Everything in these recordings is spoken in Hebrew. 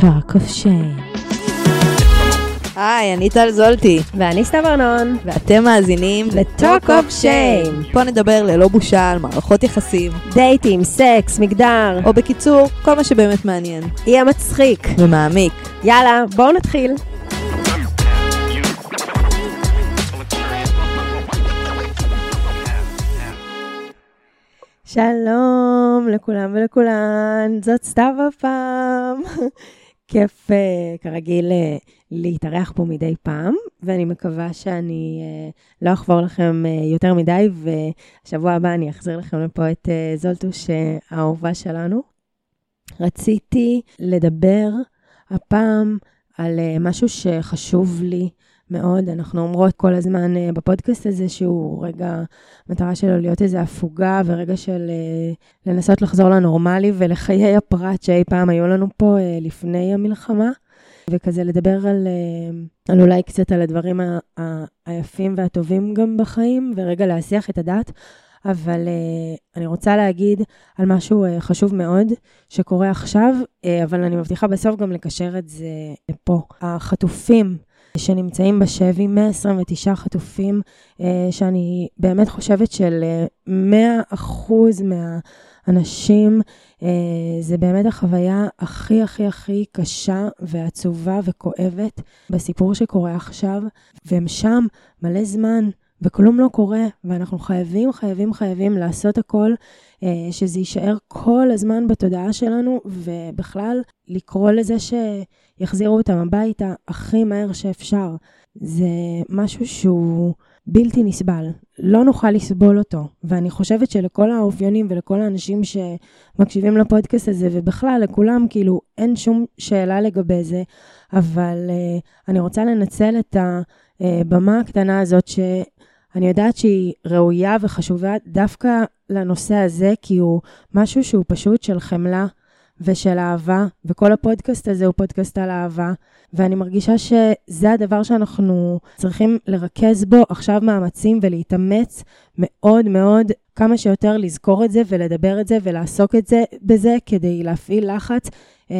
Talk of Shame. היי, אני טל זולטי. ואני סתיו ארנון. ואתם מאזינים ל-Talk of Shame. פה נדבר ללא בושה על מערכות יחסים. דייטים, סקס, מגדר. או בקיצור, כל מה שבאמת מעניין. יהיה מצחיק. ומעמיק. יאללה, בואו נתחיל. שלום לכולם ולכולן, זאת סתיו הפעם. כיף uh, כרגיל uh, להתארח פה מדי פעם, ואני מקווה שאני uh, לא אחבור לכם יותר מדי, ושבוע הבא אני אחזיר לכם לפה את זולטוש האהובה שלנו. רציתי לדבר הפעם על משהו שחשוב לי מאוד. אנחנו אומרות כל הזמן uh, בפודקאסט הזה שהוא רגע, מטרה שלו להיות איזו הפוגה ורגע של uh, לנסות לחזור לנורמלי ולחיי הפרט שאי פעם היו לנו פה uh, לפני המלחמה. וכזה לדבר על, uh, על אולי קצת על הדברים ה- ה- היפים והטובים גם בחיים, ורגע להסיח את הדעת. אבל uh, אני רוצה להגיד על משהו uh, חשוב מאוד שקורה עכשיו, uh, אבל אני מבטיחה בסוף גם לקשר את זה לפה. החטופים שנמצאים בשבי, 129 חטופים, אה, שאני באמת חושבת של 100 אחוז מהאנשים, אה, זה באמת החוויה הכי הכי הכי קשה ועצובה וכואבת בסיפור שקורה עכשיו, והם שם מלא זמן. וכלום לא קורה, ואנחנו חייבים, חייבים, חייבים לעשות הכל, אה, שזה יישאר כל הזמן בתודעה שלנו, ובכלל לקרוא לזה שיחזירו אותם הביתה הכי מהר שאפשר. זה משהו שהוא בלתי נסבל, לא נוכל לסבול אותו. ואני חושבת שלכל האופיונים ולכל האנשים שמקשיבים לפודקאסט הזה, ובכלל לכולם, כאילו, אין שום שאלה לגבי זה, אבל uh, אני רוצה לנצל את הבמה הקטנה הזאת, ש... אני יודעת שהיא ראויה וחשובה דווקא לנושא הזה, כי הוא משהו שהוא פשוט של חמלה ושל אהבה, וכל הפודקאסט הזה הוא פודקאסט על אהבה, ואני מרגישה שזה הדבר שאנחנו צריכים לרכז בו עכשיו מאמצים ולהתאמץ מאוד מאוד כמה שיותר לזכור את זה ולדבר את זה ולעסוק את זה בזה כדי להפעיל לחץ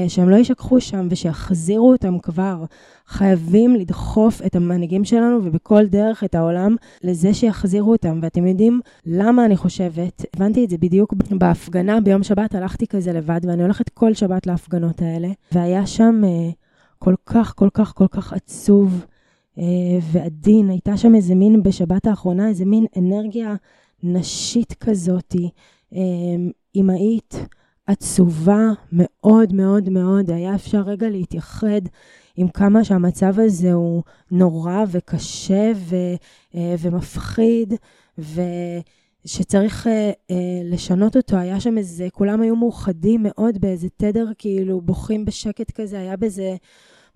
שהם לא יישכחו שם ושיחזירו אותם כבר. חייבים לדחוף את המנהיגים שלנו ובכל דרך את העולם לזה שיחזירו אותם. ואתם יודעים למה אני חושבת? הבנתי את זה בדיוק בהפגנה ביום שבת, הלכתי כזה לבד ואני הולכת כל שבת להפגנות האלה, והיה שם אה, כל כך, כל כך, כל כך עצוב. אה, ועדין, הייתה שם איזה מין, בשבת האחרונה, איזה מין אנרגיה נשית כזאתי, אמהית, עצובה מאוד מאוד מאוד. היה אפשר רגע להתייחד עם כמה שהמצב הזה הוא נורא וקשה ו, אה, ומפחיד, ושצריך אה, אה, לשנות אותו. היה שם איזה, כולם היו מאוחדים מאוד באיזה תדר, כאילו בוכים בשקט כזה, היה בזה...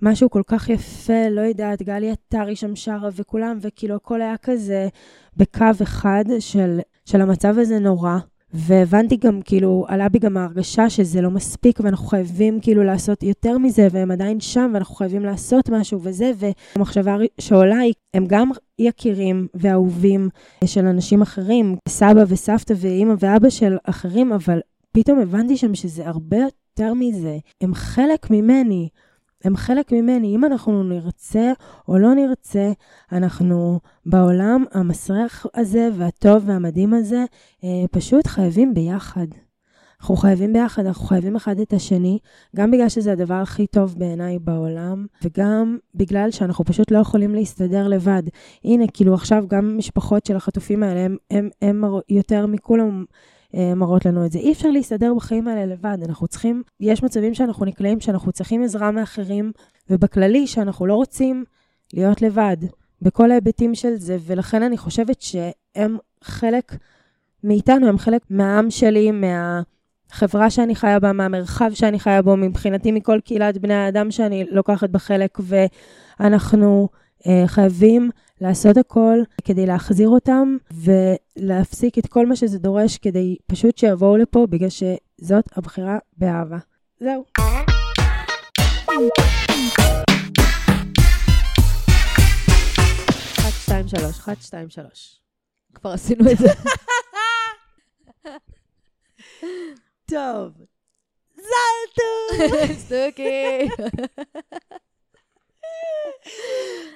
משהו כל כך יפה, לא יודעת, גלי עטרי שם שרה וכולם, וכאילו הכל היה כזה בקו אחד של, של המצב הזה נורא. והבנתי גם, כאילו, עלה בי גם ההרגשה שזה לא מספיק, ואנחנו חייבים כאילו לעשות יותר מזה, והם עדיין שם, ואנחנו חייבים לעשות משהו וזה, והמחשבה שעולה היא, הם גם יקירים ואהובים של אנשים אחרים, סבא וסבתא ואימא ואבא של אחרים, אבל פתאום הבנתי שם שזה הרבה יותר מזה. הם חלק ממני. הם חלק ממני. אם אנחנו נרצה או לא נרצה, אנחנו בעולם המסריח הזה והטוב והמדהים הזה, אה, פשוט חייבים ביחד. אנחנו חייבים ביחד, אנחנו חייבים אחד את השני, גם בגלל שזה הדבר הכי טוב בעיניי בעולם, וגם בגלל שאנחנו פשוט לא יכולים להסתדר לבד. הנה, כאילו עכשיו גם משפחות של החטופים האלה, הם, הם, הם יותר מכולם מראות לנו את זה. אי אפשר להסתדר בחיים האלה לבד, אנחנו צריכים, יש מצבים שאנחנו נקלעים שאנחנו צריכים עזרה מאחרים, ובכללי שאנחנו לא רוצים להיות לבד, בכל ההיבטים של זה, ולכן אני חושבת שהם חלק מאיתנו, הם חלק מהעם שלי, מהחברה שאני חיה בה, מהמרחב שאני חיה בו, מבחינתי מכל קהילת בני האדם שאני לוקחת בחלק, ואנחנו אה, חייבים לעשות הכל כדי להחזיר אותם ולהפסיק את כל מה שזה דורש כדי פשוט שיבואו לפה, בגלל שזאת הבחירה באהבה. זהו. אחת, שתיים, שלוש, אחת, שתיים, שלוש. כבר עשינו את זה. טוב. זלטוש! סטוקי.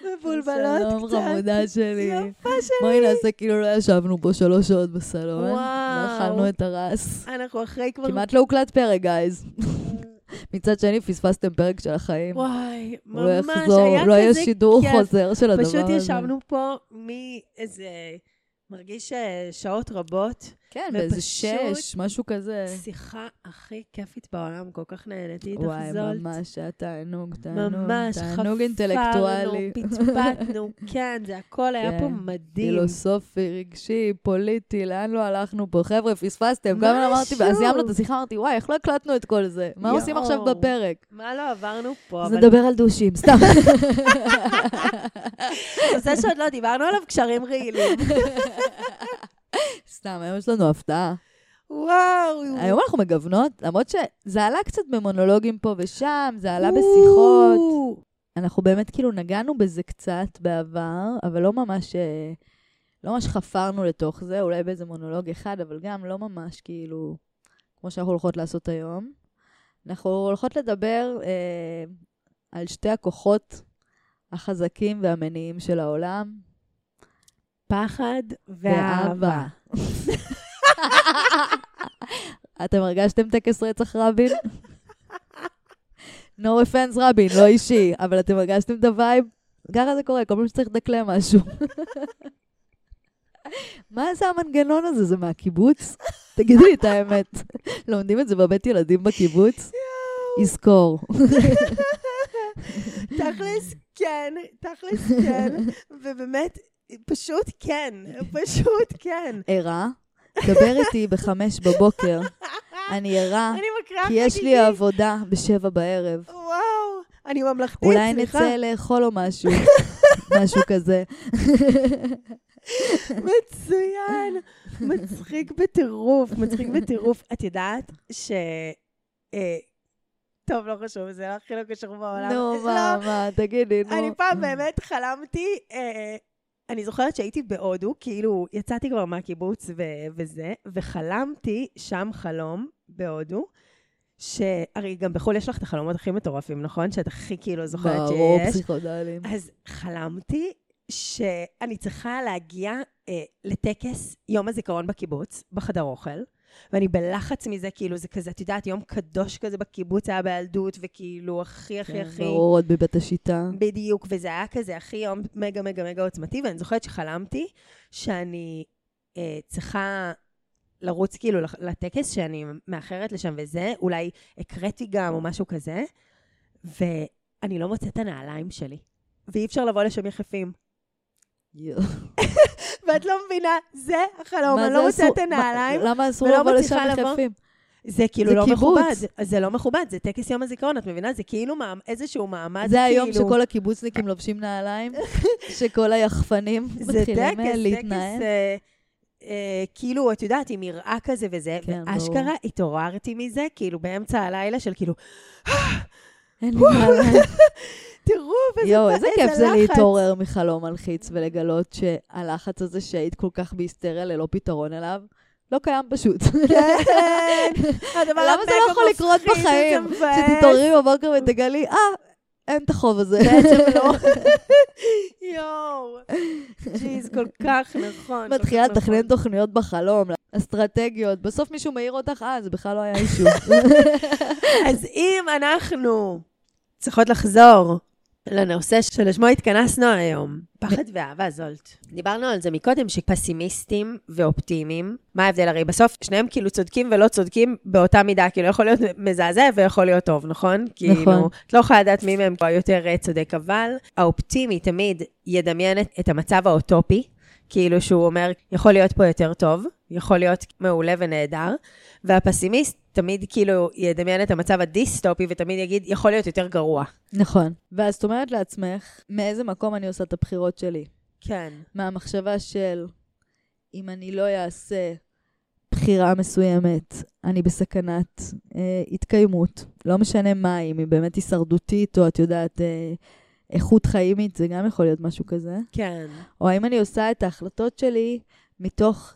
מבולבלות שלום, קצת. חמודה שלי. יפה בואי שלי. נעשה כאילו לא ישבנו פה שלוש שעות בסלון. וואו. לא אכלנו את הרס. אנחנו אחרי כבר... כמעט לא הוקלט פרק, גייז. מצד שני, פספסתם פרק של החיים. וואי, לא ממש, יחזור, היה לא יהיה שידור כיף. חוזר של הדבר הזה. פשוט ישבנו פה מאיזה... מרגיש אה, שעות רבות. כן, באיזה שש, משהו כזה. שיחה הכי כיפית בעולם, כל כך נהניתי איתך, וואי, זולט. ממש, היה תענוג, תענוג. ממש, תענוג אינטלקטואלי. חפרנו, פטפטנו, כן, זה הכל היה כן. פה מדהים. פילוסופי, רגשי, פוליטי, לאן לא הלכנו פה? חבר'ה, פספסתם. גם אמרתי, משהו. אז סיימנו את השיחה, אמרתי, וואי, איך לא הקלטנו את כל זה? מה עושים יואו. עכשיו בפרק? מה לא עברנו פה, אז אבל נדבר על דושים, סתם. נושא שעוד לא דיברנו עליו, קשרים רעילים. סתם, היום יש לנו הפתעה. וואו. היום אנחנו מגוונות, למרות שזה עלה קצת במונולוגים פה ושם, זה עלה בשיחות. אנחנו באמת כאילו נגענו בזה קצת בעבר, אבל לא ממש, אה, לא ממש חפרנו לתוך זה, אולי באיזה מונולוג אחד, אבל גם לא ממש כאילו, כמו שאנחנו הולכות לעשות היום. אנחנו הולכות לדבר אה, על שתי הכוחות החזקים והמניעים של העולם. פחד ואהבה. אתם הרגשתם טקס רצח רבין? no offense רבין, לא אישי, אבל אתם הרגשתם את ה vibe? ככה זה קורה, כל פעם שצריך לדקלם משהו. מה זה המנגנון הזה? זה מהקיבוץ? תגידי לי את האמת. לומדים את זה בבית ילדים בקיבוץ? יזכור. תכלס כן, תכלס כן, ובאמת, פשוט כן, פשוט כן. ערה, דבר איתי בחמש בבוקר. אני ערה, כי יש לי עבודה בשבע בערב. וואו, אני ממלכתית, אולי סליחה. נצא לאכול או משהו. משהו כזה. מצוין. מצחיק בטירוף, מצחיק בטירוף. את יודעת ש... אה, טוב, לא חשוב, זה הכי לא קשור בעולם. נו, לא, מה, מה, תגידי, נו. אני פעם באמת חלמתי, אה, אני זוכרת שהייתי בהודו, כאילו יצאתי כבר מהקיבוץ ו- וזה, וחלמתי שם חלום בהודו, שהרי גם בחו"ל יש לך את החלומות הכי מטורפים, נכון? שאת הכי כאילו זוכרת ברור, שיש. פסיכודלים. אז חלמתי שאני צריכה להגיע אה, לטקס יום הזיכרון בקיבוץ, בחדר אוכל, ואני בלחץ מזה, כאילו זה כזה, את יודעת, יום קדוש כזה בקיבוץ היה בילדות, וכאילו הכי הכי כן, הכי... ברור, עוד בבית השיטה. בדיוק, וזה היה כזה הכי יום מגה מגה מגה עוצמתי, ואני זוכרת שחלמתי שאני אה, צריכה לרוץ כאילו לטקס שאני מאחרת לשם וזה, אולי הקראתי גם או משהו כזה, ואני לא מוצאת את הנעליים שלי, ואי אפשר לבוא לשם יחפים. יואו. ואת לא מבינה, זה החלום, אני זה לא מוצאת? את הנעליים. מה- למה אסור לבוא לשם? יחפים? זה כאילו זה לא קיבוץ. מכובד, זה לא מכובד, זה טקס יום הזיכרון, את מבינה? זה כאילו מעמ- איזשהו מעמד, זה היום כאילו- שכל הקיבוצניקים לובשים נעליים, שכל היחפנים זה מתחילים טקס, אה, טקס, להתנהל. אה, אה, כאילו, את יודעת, עם יראה כזה וזה, כן, ואשכרה ברור. התעוררתי מזה, כאילו, באמצע הלילה של כאילו, אין לי נעליים. תראו, וזה יואו, איזה כיף זה. להתעורר מחלום מלחיץ ולגלות שהלחץ הזה שהיית כל כך בהיסטריה ללא פתרון אליו, לא קיים פשוט. כן, הדבר למה זה לא יכול לקרות בחיים? שתתעוררי בבוקר ותגלי, אה, אין את החוב הזה. בעצם לא. יואו, ג'יז, כל כך נכון. מתחילה כך לתכנן נכון. תוכניות בחלום, אסטרטגיות, בסוף מישהו מעיר אותך, אה, זה בכלל לא היה אישו. אז אם אנחנו צריכות לחזור לנושא שלשמו התכנסנו היום, פחד ואהבה זולט. דיברנו על זה מקודם, שפסימיסטים ואופטימיים, מה ההבדל? הרי בסוף שניהם כאילו צודקים ולא צודקים באותה מידה, כאילו יכול להיות מזעזע ויכול להיות טוב, נכון? כאילו, את לא יכולה לדעת מי מהם יותר צודק, אבל האופטימי תמיד ידמיין את המצב האוטופי, כאילו שהוא אומר, יכול להיות פה יותר טוב, יכול להיות מעולה ונהדר, והפסימיסט תמיד כאילו ידמיין את המצב הדיסטופי ותמיד יגיד, יכול להיות יותר גרוע. נכון. ואז את אומרת לעצמך, מאיזה מקום אני עושה את הבחירות שלי? כן. מהמחשבה של, אם אני לא אעשה בחירה מסוימת, אני בסכנת אה, התקיימות. לא משנה מה אם היא באמת הישרדותית, או את יודעת, אה, איכות חיימית, זה גם יכול להיות משהו כזה. כן. או האם אני עושה את ההחלטות שלי מתוך,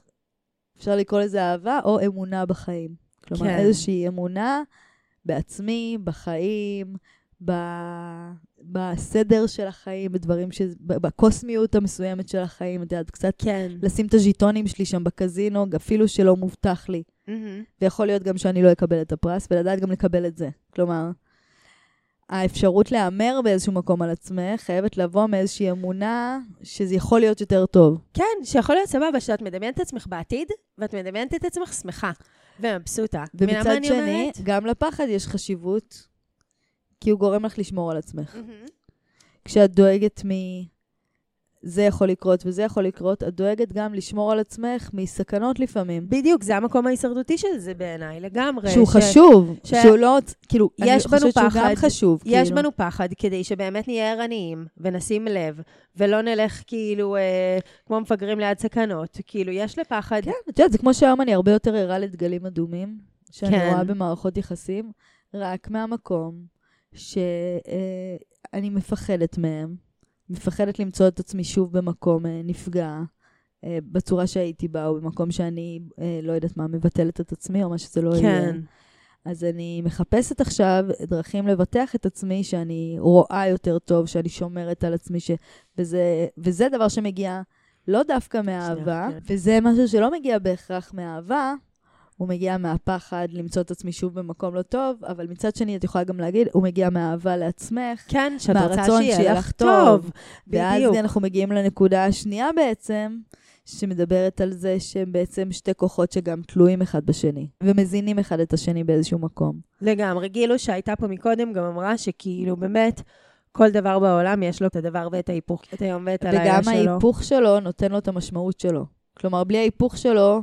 אפשר לקרוא לזה אהבה, או אמונה בחיים. כלומר, כן. איזושהי אמונה בעצמי, בחיים, ב... בסדר של החיים, בדברים ש... בקוסמיות המסוימת של החיים, את יודעת, קצת כן. לשים את הז'יטונים שלי שם בקזינו, אפילו שלא מובטח לי. מהמם. ויכול להיות גם שאני לא אקבל את הפרס, ולדעת גם לקבל את זה. כלומר, האפשרות להמר באיזשהו מקום על עצמך חייבת לבוא מאיזושהי אמונה שזה יכול להיות יותר טוב. כן, שיכול להיות סבבה שאת מדמיינת את עצמך בעתיד, ואת מדמיינת את עצמך שמחה ומבסוטה. ומצד שני, אומרת? גם לפחד יש חשיבות, כי הוא גורם לך לשמור על עצמך. מהמם. כשאת דואגת מ... זה יכול לקרות וזה יכול לקרות, את דואגת גם לשמור על עצמך מסכנות לפעמים. בדיוק, זה המקום ההישרדותי של זה בעיניי, לגמרי. שהוא ש- חשוב, ש- שהוא לא, כאילו, יש אני בנו חושבת שהוא גם פחד, חשוב. יש כאילו. בנו פחד כדי שבאמת נהיה ערניים ונשים לב, ולא נלך כאילו אה, כמו מפגרים ליד סכנות. כאילו, יש לפחד... כן, את יודעת, זה כמו שהיום אני הרבה יותר ערה לדגלים אדומים, שאני כן. רואה במערכות יחסים, רק מהמקום שאני מפחדת מהם, מפחדת למצוא את עצמי שוב במקום אה, נפגע, אה, בצורה שהייתי בה, או במקום שאני, אה, לא יודעת מה, מבטלת את עצמי, או מה שזה לא יהיה. כן. אז אני מחפשת עכשיו דרכים לבטח את עצמי, שאני רואה יותר טוב, שאני שומרת על עצמי, ש... וזה, וזה דבר שמגיע לא דווקא מאהבה, כן. וזה משהו שלא מגיע בהכרח מאהבה, הוא מגיע מהפחד למצוא את עצמי שוב במקום לא טוב, אבל מצד שני, את יכולה גם להגיד, הוא מגיע מאהבה לעצמך, כן, שאת רוצה שיהיה לך טוב. ואז בדיוק. אנחנו מגיעים לנקודה השנייה בעצם, שמדברת על זה שהם בעצם שתי כוחות שגם תלויים אחד בשני, ומזינים אחד את השני באיזשהו מקום. לגמרי. גילו שהייתה פה מקודם גם אמרה שכאילו באמת, כל דבר בעולם יש לו את הדבר ואת ההיפוך, את היום ואת הלילה וגם שלו. ההיפוך שלו נותן לו את המשמעות שלו. כלומר, בלי ההיפוך שלו,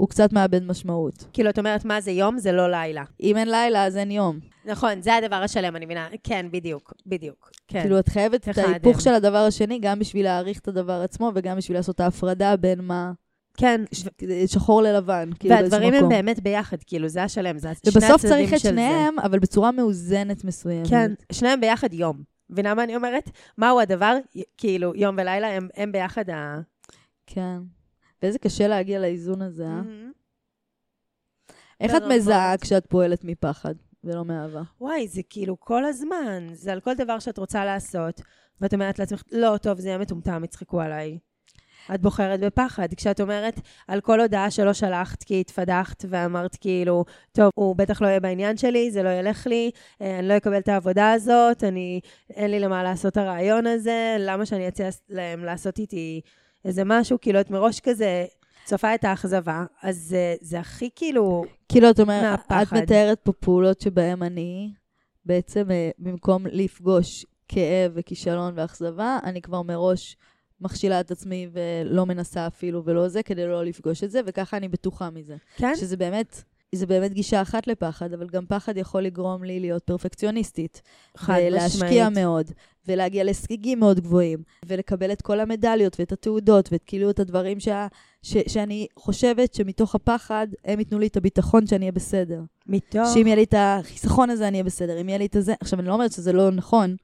הוא קצת מאבד משמעות. כאילו, את אומרת, מה זה יום? זה לא לילה. אם אין לילה, אז אין יום. נכון, זה הדבר השלם, אני מבינה. כן, בדיוק, בדיוק. כן. כאילו, את חייבת את ההיפוך. של הדבר השני, גם בשביל להעריך את הדבר עצמו, וגם בשביל לעשות את ההפרדה בין מה כן, ש- שחור ללבן, כאילו באיזשהו מקום. והדברים הם באמת ביחד, כאילו, זה השלם, זה שני ובסוף הצדדים צריך את של זה. שניהם, אבל בצורה מאוזנת מסוימת. כן, שניהם ביחד יום. מבינה מה אני אומרת? מהו הדבר? כאילו, יום ולילה הם, הם ביחד ה... כן. ואיזה קשה להגיע לאיזון הזה, אה? איך את. מזהה כשאת פועלת מפחד ולא מאהבה? וואי, זה כאילו כל הזמן, זה על כל דבר שאת רוצה לעשות, ואת אומרת לעצמך, לא, טוב, זה יהיה מטומטם, יצחקו עליי. את בוחרת בפחד. כשאת אומרת על כל הודעה שלא שלחת, כי התפדחת ואמרת כאילו, טוב, הוא בטח לא יהיה בעניין שלי, זה לא ילך לי, אה, אני לא אקבל את העבודה הזאת, אני, אין לי למה לעשות הרעיון הזה, למה שאני אציע להם לעשות איתי איזה משהו, כאילו, את מראש כזה צופה את האכזבה, אז זה, זה הכי כאילו, כאילו, את אומרת, את מהפחד. מתארת פה פעולות שבהן אני, בעצם, אה, במקום לפגוש כאב וכישלון ואכזבה, אני כבר מראש מכשילה את עצמי ולא מנסה אפילו ולא זה, כדי לא לפגוש את זה, וככה אני בטוחה מזה. כן? שזה באמת... זה באמת גישה אחת לפחד, אבל גם פחד יכול לגרום לי להיות פרפקציוניסטית. חד ולהשקיע משמעית. מאוד, ולהגיע להישגים מאוד גבוהים, ולקבל את כל המדליות ואת התעודות, ואת כאילו את הדברים שה, ש, שאני חושבת שמתוך הפחד, הם ייתנו לי את הביטחון שאני אהיה בסדר. מתוך... שאם יהיה לי את החיסכון הזה, אני אהיה בסדר. אם יהיה לי את הזה... עכשיו, אני לא אומרת שזה לא נכון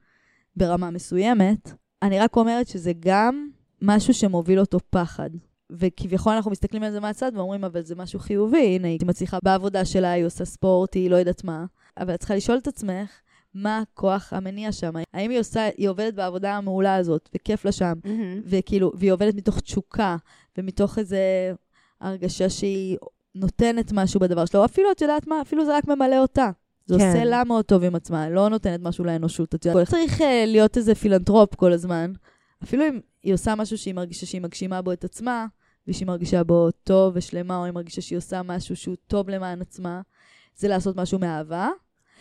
ברמה מסוימת, אני רק אומרת שזה גם משהו שמוביל אותו פחד. וכביכול אנחנו מסתכלים על זה מהצד ואומרים, אבל זה משהו חיובי, הנה, היא מצליחה בעבודה שלה, היא עושה ספורט, היא לא יודעת מה. אבל את צריכה לשאול את עצמך, מה הכוח המניע שם? האם היא עושה, היא עובדת בעבודה המעולה הזאת, וכיף לה שם, מהמם. וכאילו, והיא עובדת מתוך תשוקה, ומתוך איזה הרגשה שהיא נותנת משהו בדבר שלה, או אפילו, את יודעת מה, אפילו זה רק ממלא אותה. זה כן. עושה לה מאוד טוב עם עצמה, לא נותנת משהו לאנושות. את יודעת, צריך אה, להיות איזה פילנטרופ כל הזמן. אפילו אם היא עושה משהו שהיא מרגישה שהיא מגשימה בו את עצמה, ושהיא מרגישה בו טוב ושלמה, או היא מרגישה שהיא עושה משהו שהוא טוב למען עצמה, זה לעשות משהו מאהבה.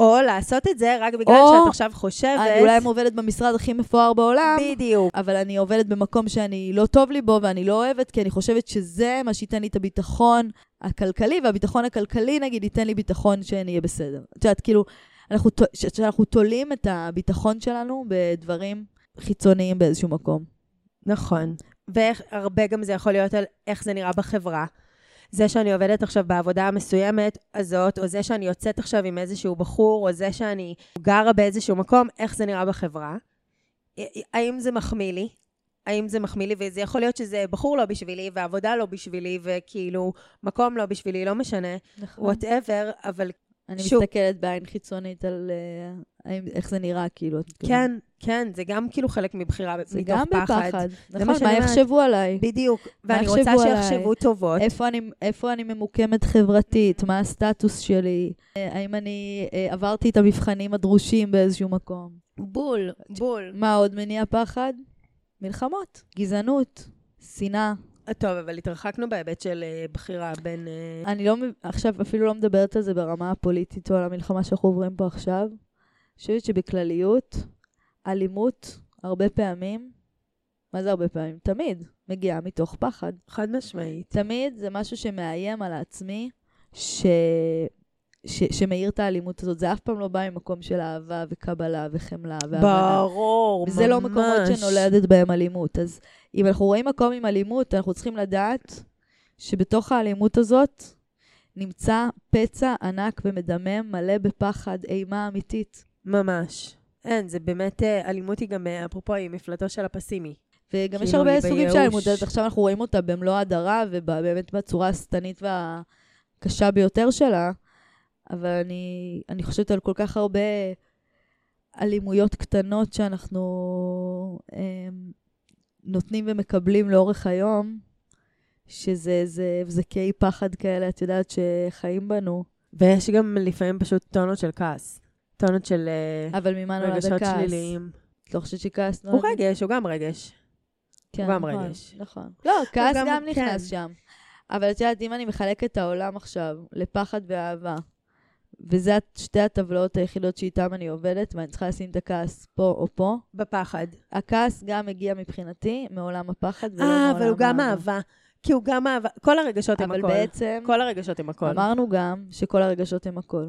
או לעשות את זה רק בגלל או- שאת עכשיו חושבת... אני אולי עובדת במשרד הכי מפואר בעולם, בדיוק. אבל אני עובדת במקום שאני לא טוב לי בו ואני לא אוהבת, כי אני חושבת שזה מה שייתן לי את הביטחון הכלכלי, והביטחון הכלכלי, נגיד, ייתן לי ביטחון שאני אהיה בסדר. את יודעת, כאילו, אנחנו, שאנחנו תולים את הביטחון שלנו בדברים חיצוניים באיזשהו מקום. נכון. והרבה גם זה יכול להיות על איך זה נראה בחברה. זה שאני עובדת עכשיו בעבודה המסוימת הזאת, או זה שאני יוצאת עכשיו עם איזשהו בחור, או זה שאני גרה באיזשהו מקום, איך זה נראה בחברה. האם זה מחמיא לי? האם זה מחמיא לי? וזה יכול להיות שזה בחור לא בשבילי, ועבודה לא בשבילי, וכאילו מקום לא בשבילי, לא משנה, נכון. וואטאבר, אבל אני שוב. מסתכלת בעין חיצונית על האם- איך זה נראה, כאילו. מתכוונת. כן, כן, זה גם כאילו חלק מבחירה זה מתוך גם פחד. בפחד. נכון, מה. יחשבו עליי? בדיוק. ואני רוצה? שיחשבו טובות. איפה אני, איפה אני ממוקמת חברתית? מה הסטטוס שלי? אה, האם אני אה, עברתי את המבחנים הדרושים באיזשהו מקום? בול, בול. מה עוד מניע פחד? מלחמות, גזענות, שנאה. טוב, אבל התרחקנו בהיבט של אה, בחירה בין... אה, אני לא, עכשיו אפילו לא מדברת על זה ברמה הפוליטית או על המלחמה שאנחנו עוברים פה עכשיו. אני חושבת שבכלליות, אלימות, הרבה פעמים, מה זה הרבה פעמים? תמיד מגיעה מתוך פחד. חד משמעית. תמיד זה משהו שמאיים על העצמי, ש... ש... שמאיר את האלימות הזאת. זה אף פעם לא בא ממקום של אהבה וקבלה וחמלה והבנה. ברור, ממש. וזה לא מקומות שנולדת בהם אלימות. אז אם אנחנו רואים מקום עם אלימות, אנחנו צריכים לדעת שבתוך האלימות הזאת נמצא פצע ענק ומדמם, מלא בפחד, אימה אמיתית. ממש. אין, זה באמת, אה, אלימות היא גם, אה, אפרופו, היא מפלטו של הפסימי. וגם יש כאילו, הרבה סוגים. של אלימות. אז עכשיו אנחנו רואים אותה במלוא ההדרה ובאמת בצורה השטנית והקשה ביותר שלה, אבל אני, אני חושבת על כל כך הרבה אלימויות קטנות שאנחנו הם, נותנים ומקבלים לאורך היום, שזה זה, זה כאי פחד כאלה, את יודעת, שחיים בנו. ויש גם לפעמים פשוט טונות של כעס. טונות של אה, אבל ממה נולד רגשות הכעס? שליליים. את לא חושבת שכעס הוא נולד? רגש, הוא גם רגש. כן, גם נכון, רגש. נכון. לא, כעס גם- גם כן. נכנס שם. אבל את יודעת, אם אני מחלקת את העולם עכשיו לפחד ואהבה, וזה שתי הטבלאות היחידות שאיתן אני עובדת, ואני צריכה לשים את הכעס פה או פה, בפחד. הכעס גם מגיע מבחינתי מעולם הפחד ולא אה, מעולם אבל הוא גם. אהבה. כי הוא גם אהבה. כל הרגשות הם אבל הכל. בעצם, כל הרגשות הם הכל. אמרנו גם שכל הרגשות הם הכל.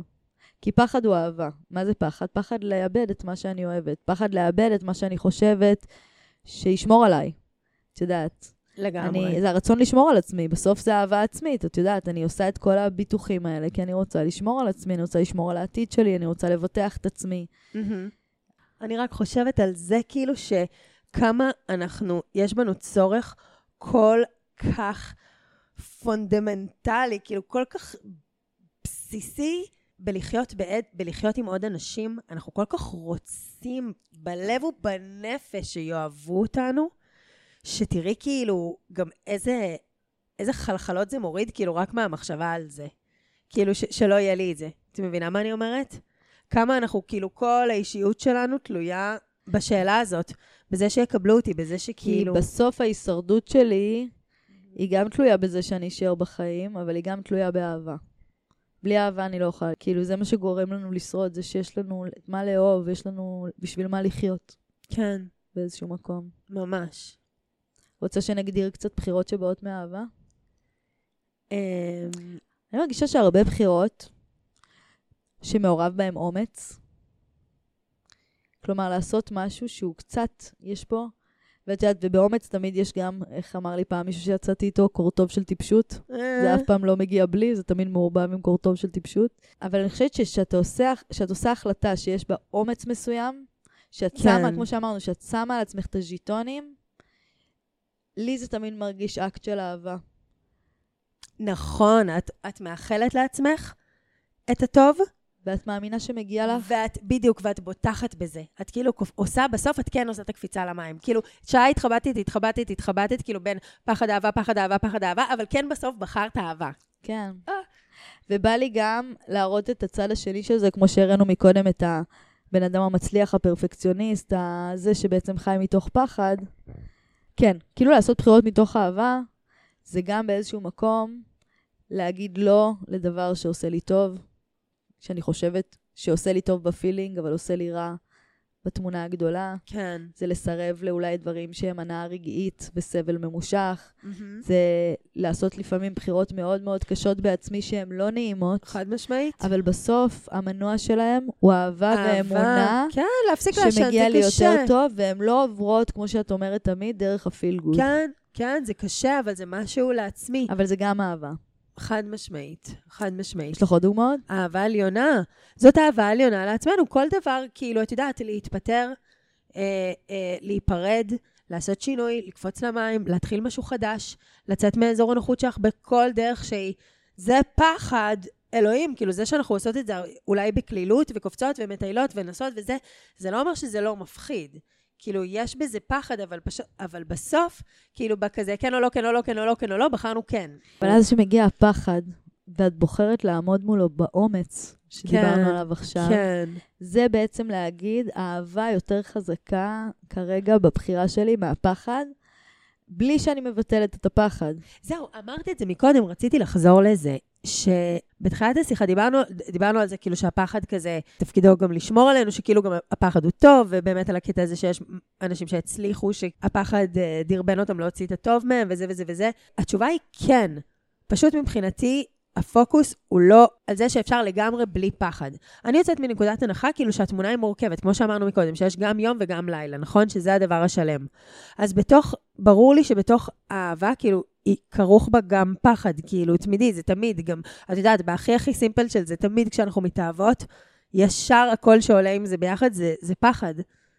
כי פחד הוא אהבה. מה זה פחד? פחד לאבד את מה שאני אוהבת. פחד לאבד את מה שאני חושבת שישמור עליי. את יודעת. לגמרי. אני, זה הרצון לשמור על עצמי, בסוף זה אהבה עצמית, את יודעת, אני עושה את כל הביטוחים האלה כי אני רוצה לשמור על עצמי, אני רוצה לשמור על העתיד שלי, אני רוצה לבטח את עצמי. מהמם. אני רק חושבת על זה כאילו שכמה אנחנו, יש בנו צורך כל כך פונדמנטלי, כאילו כל כך בסיסי בלחיות בעד, בלחיות עם עוד אנשים. אנחנו כל כך רוצים בלב ובנפש שיאהבו אותנו, שתראי כאילו גם איזה, איזה חלחלות זה מוריד, כאילו רק מהמחשבה על זה. כאילו ש, שלא יהיה לי את זה. את מבינה מה אני אומרת? כמה אנחנו, כאילו, כל האישיות שלנו תלויה בשאלה הזאת, בזה שיקבלו אותי, בזה כי שכאילו... בסוף ההישרדות שלי היא גם תלויה בזה שאני אשאר בחיים, אבל היא גם תלויה באהבה. בלי אהבה אני לא יכולה. כאילו, זה מה שגורם לנו לשרוד, זה שיש לנו מה לאהוב, יש לנו בשביל מה לחיות כן, באיזשהו מקום. ממש. רוצה שנגדיר קצת בחירות שבאות מאהבה? אמ, אני מרגישה שהרבה בחירות שמעורב בהן אומץ, כלומר לעשות משהו שהוא קצת, יש פה, ואת יודעת, ובאומץ תמיד יש גם, איך אמר לי פעם מישהו שיצאתי איתו, קורטוב של טיפשות. זה אף פעם לא מגיע בלי, זה תמיד מעורבב עם קורטוב של טיפשות. אבל אני חושבת שכשאת עושה, עושה החלטה שיש בה אומץ מסוים, שאת כן. שמה, כמו שאמרנו, שאת שמה על עצמך את הז'יטונים, לי זה תמיד מרגיש אקט של אהבה. נכון, את, את מאחלת לעצמך את הטוב, ואת מאמינה שמגיע לך? ואת, בדיוק, ואת בוטחת בזה. את כאילו עושה, בסוף את כן עושה את הקפיצה למים. כאילו, שעה התחבטת, התחבטת, התחבטת, כאילו בין פחד אהבה, פחד אהבה, פחד אהבה, אבל כן בסוף בחרת אהבה. כן. אה. ובא לי גם להראות את הצד השני של זה, כמו שהראינו מקודם את הבן אדם המצליח, הפרפקציוניסט, הזה שבעצם חי מתוך פחד. כן, כאילו לעשות בחירות מתוך אהבה, זה גם באיזשהו מקום להגיד לא לדבר שעושה לי טוב, שאני חושבת שעושה לי טוב בפילינג, אבל עושה לי רע בתמונה הגדולה. כן. זה לסרב לאולי דברים שהם הנאה רגעית וסבל ממושך. זה לעשות לפעמים בחירות מאוד מאוד קשות בעצמי שהן לא נעימות, חד משמעית. אבל בסוף המנוע שלהם הוא אהבה ואמונה, כן, להפסיק לעשן, זה שמגיע לי קשה. יותר טוב, והן לא עוברות, כמו שאת אומרת תמיד, דרך הפיל גוד. כן, כן, זה קשה, אבל זה משהו לעצמי. אבל זה גם אהבה. חד משמעית, חד משמעית. יש לך עוד דוגמאות? אהבה עליונה. זאת אהבה עליונה לעצמנו. כל דבר, כאילו, את יודעת, להתפטר, אה, אה, להיפרד, לעשות שינוי, לקפוץ למים, להתחיל משהו חדש, לצאת מאזור הנוחות שלך בכל דרך שהיא. זה פחד, אלוהים, כאילו זה שאנחנו עושות את זה אולי בקלילות וקופצות ומטיילות ונסות וזה, זה לא אומר שזה לא מפחיד. כאילו, יש בזה פחד, אבל, פש... אבל בסוף, כאילו, בכזה כן או לא, כן או לא, כן או לא, כן או לא, בחרנו כן. אבל אז שמגיע הפחד, ואת בוחרת לעמוד מולו באומץ, שדיברנו כן, עליו עכשיו, כן. זה בעצם להגיד, אהבה יותר חזקה כרגע בבחירה שלי מהפחד, בלי שאני מבטלת את הפחד. זהו, אמרתי את זה מקודם, רציתי לחזור לזה. שבתחילת השיחה דיברנו, דיברנו על זה כאילו שהפחד כזה, תפקידו גם לשמור עלינו, שכאילו גם הפחד הוא טוב, ובאמת על הקטע הזה שיש אנשים שהצליחו, שהפחד אה, דרבן אותם להוציא את הטוב מהם, וזה וזה וזה. התשובה היא כן. פשוט מבחינתי, הפוקוס הוא לא על זה שאפשר לגמרי בלי פחד. אני יוצאת מנקודת הנחה כאילו שהתמונה היא מורכבת, כמו שאמרנו מקודם, שיש גם יום וגם לילה, נכון? שזה הדבר השלם. אז בתוך, ברור לי שבתוך האהבה, כאילו, היא כרוך בה גם פחד, כאילו, תמידי, זה תמיד גם, את יודעת, בהכי הכי סימפל של זה, תמיד כשאנחנו מתאהבות, ישר הכל שעולה עם זה ביחד, זה, זה פחד.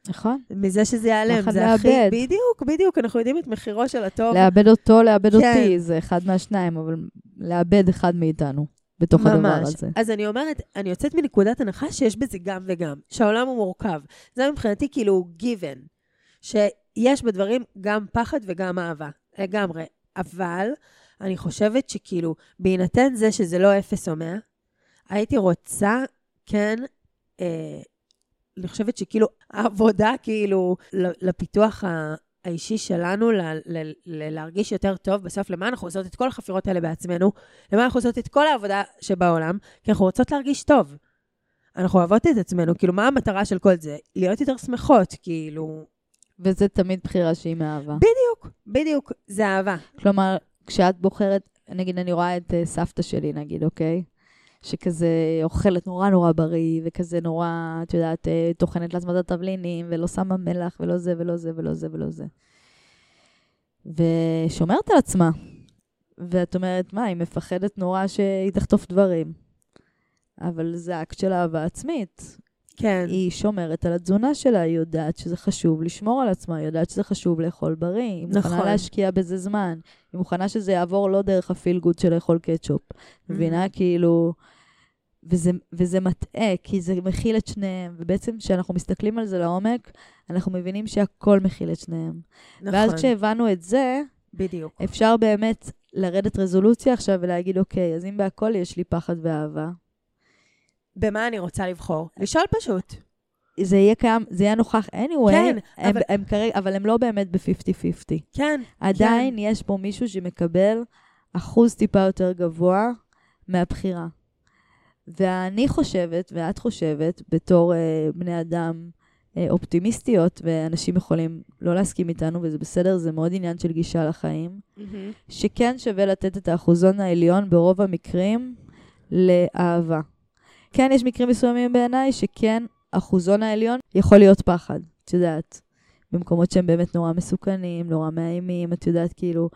נכון. מזה שזה ייעלם, זה לאבד. הכי... בדיוק, בדיוק, אנחנו יודעים את מחירו של הטוב. לאבד אותו, לאבד כן. אותי, זה אחד מהשניים, אבל לאבד אחד מאיתנו. בתוך ממש. הדבר הזה. אז אני אומרת, אני יוצאת מנקודת הנחה שיש בזה גם וגם, שהעולם הוא מורכב. זה מבחינתי כאילו given, שיש בדברים גם פחד וגם אהבה, לגמרי. אבל אני חושבת שכאילו, בהינתן זה שזה לא אפס או מאה, הייתי רוצה, כן, אה, אני חושבת שכאילו, העבודה כאילו לפיתוח האישי שלנו, ל- ל- ל- להרגיש יותר טוב, בסוף למה אנחנו עושות את כל החפירות האלה בעצמנו? למה אנחנו עושות את כל העבודה שבעולם? כי אנחנו רוצות להרגיש טוב. אנחנו אוהבות את עצמנו, כאילו, מה המטרה של כל זה? להיות יותר שמחות, כאילו... וזה תמיד בחירה שהיא מאהבה. בדיוק, בדיוק, זה אהבה. כלומר, כשאת בוחרת, נגיד, אני רואה את uh, סבתא שלי, נגיד, אוקיי? שכזה אוכלת נורא נורא בריא, וכזה נורא, את יודעת, אה, טוחנת לעצמה את התבלינים, ולא שמה מלח, ולא זה, ולא זה, ולא זה, ולא זה. ושומרת על עצמה. ואת אומרת, מה, היא מפחדת נורא שהיא תחטוף דברים. אבל זה אקט של אהבה עצמית. כן. היא שומרת על התזונה שלה, היא יודעת שזה חשוב לשמור על עצמה, היא יודעת שזה חשוב לאכול בריא, היא מוכנה נכון. להשקיע בזה זמן, היא מוכנה שזה יעבור לא דרך ה feel good של לאכול קטשופ. Mm-hmm. מבינה? כאילו... וזה, וזה מטעה, כי זה מכיל את שניהם, ובעצם כשאנחנו מסתכלים על זה לעומק, אנחנו מבינים שהכל מכיל את שניהם. נכון. ואז כשהבנו את זה, בדיוק. אפשר באמת לרדת רזולוציה עכשיו ולהגיד, אוקיי, אז אם בהכל יש לי פחד ואהבה, במה אני רוצה לבחור? לשאול פשוט. זה יהיה קיים, זה יהיה נוכח anyway, כן, הם, אבל... הם כרגע, אבל הם לא באמת ב-50-50. כן, עדיין כן. יש פה מישהו שמקבל אחוז טיפה יותר גבוה מהבחירה. ואני חושבת, ואת חושבת, בתור אה, בני אדם אה, אופטימיסטיות, ואנשים יכולים לא להסכים איתנו, וזה בסדר, זה מאוד עניין של גישה לחיים, mm-hmm. שכן שווה לתת את האחוזון העליון ברוב המקרים לאהבה. כן, יש מקרים מסוימים בעיניי שכן, אחוזון העליון יכול להיות פחד, את יודעת. במקומות שהם באמת נורא מסוכנים, נורא מאיימים, את יודעת, כאילו,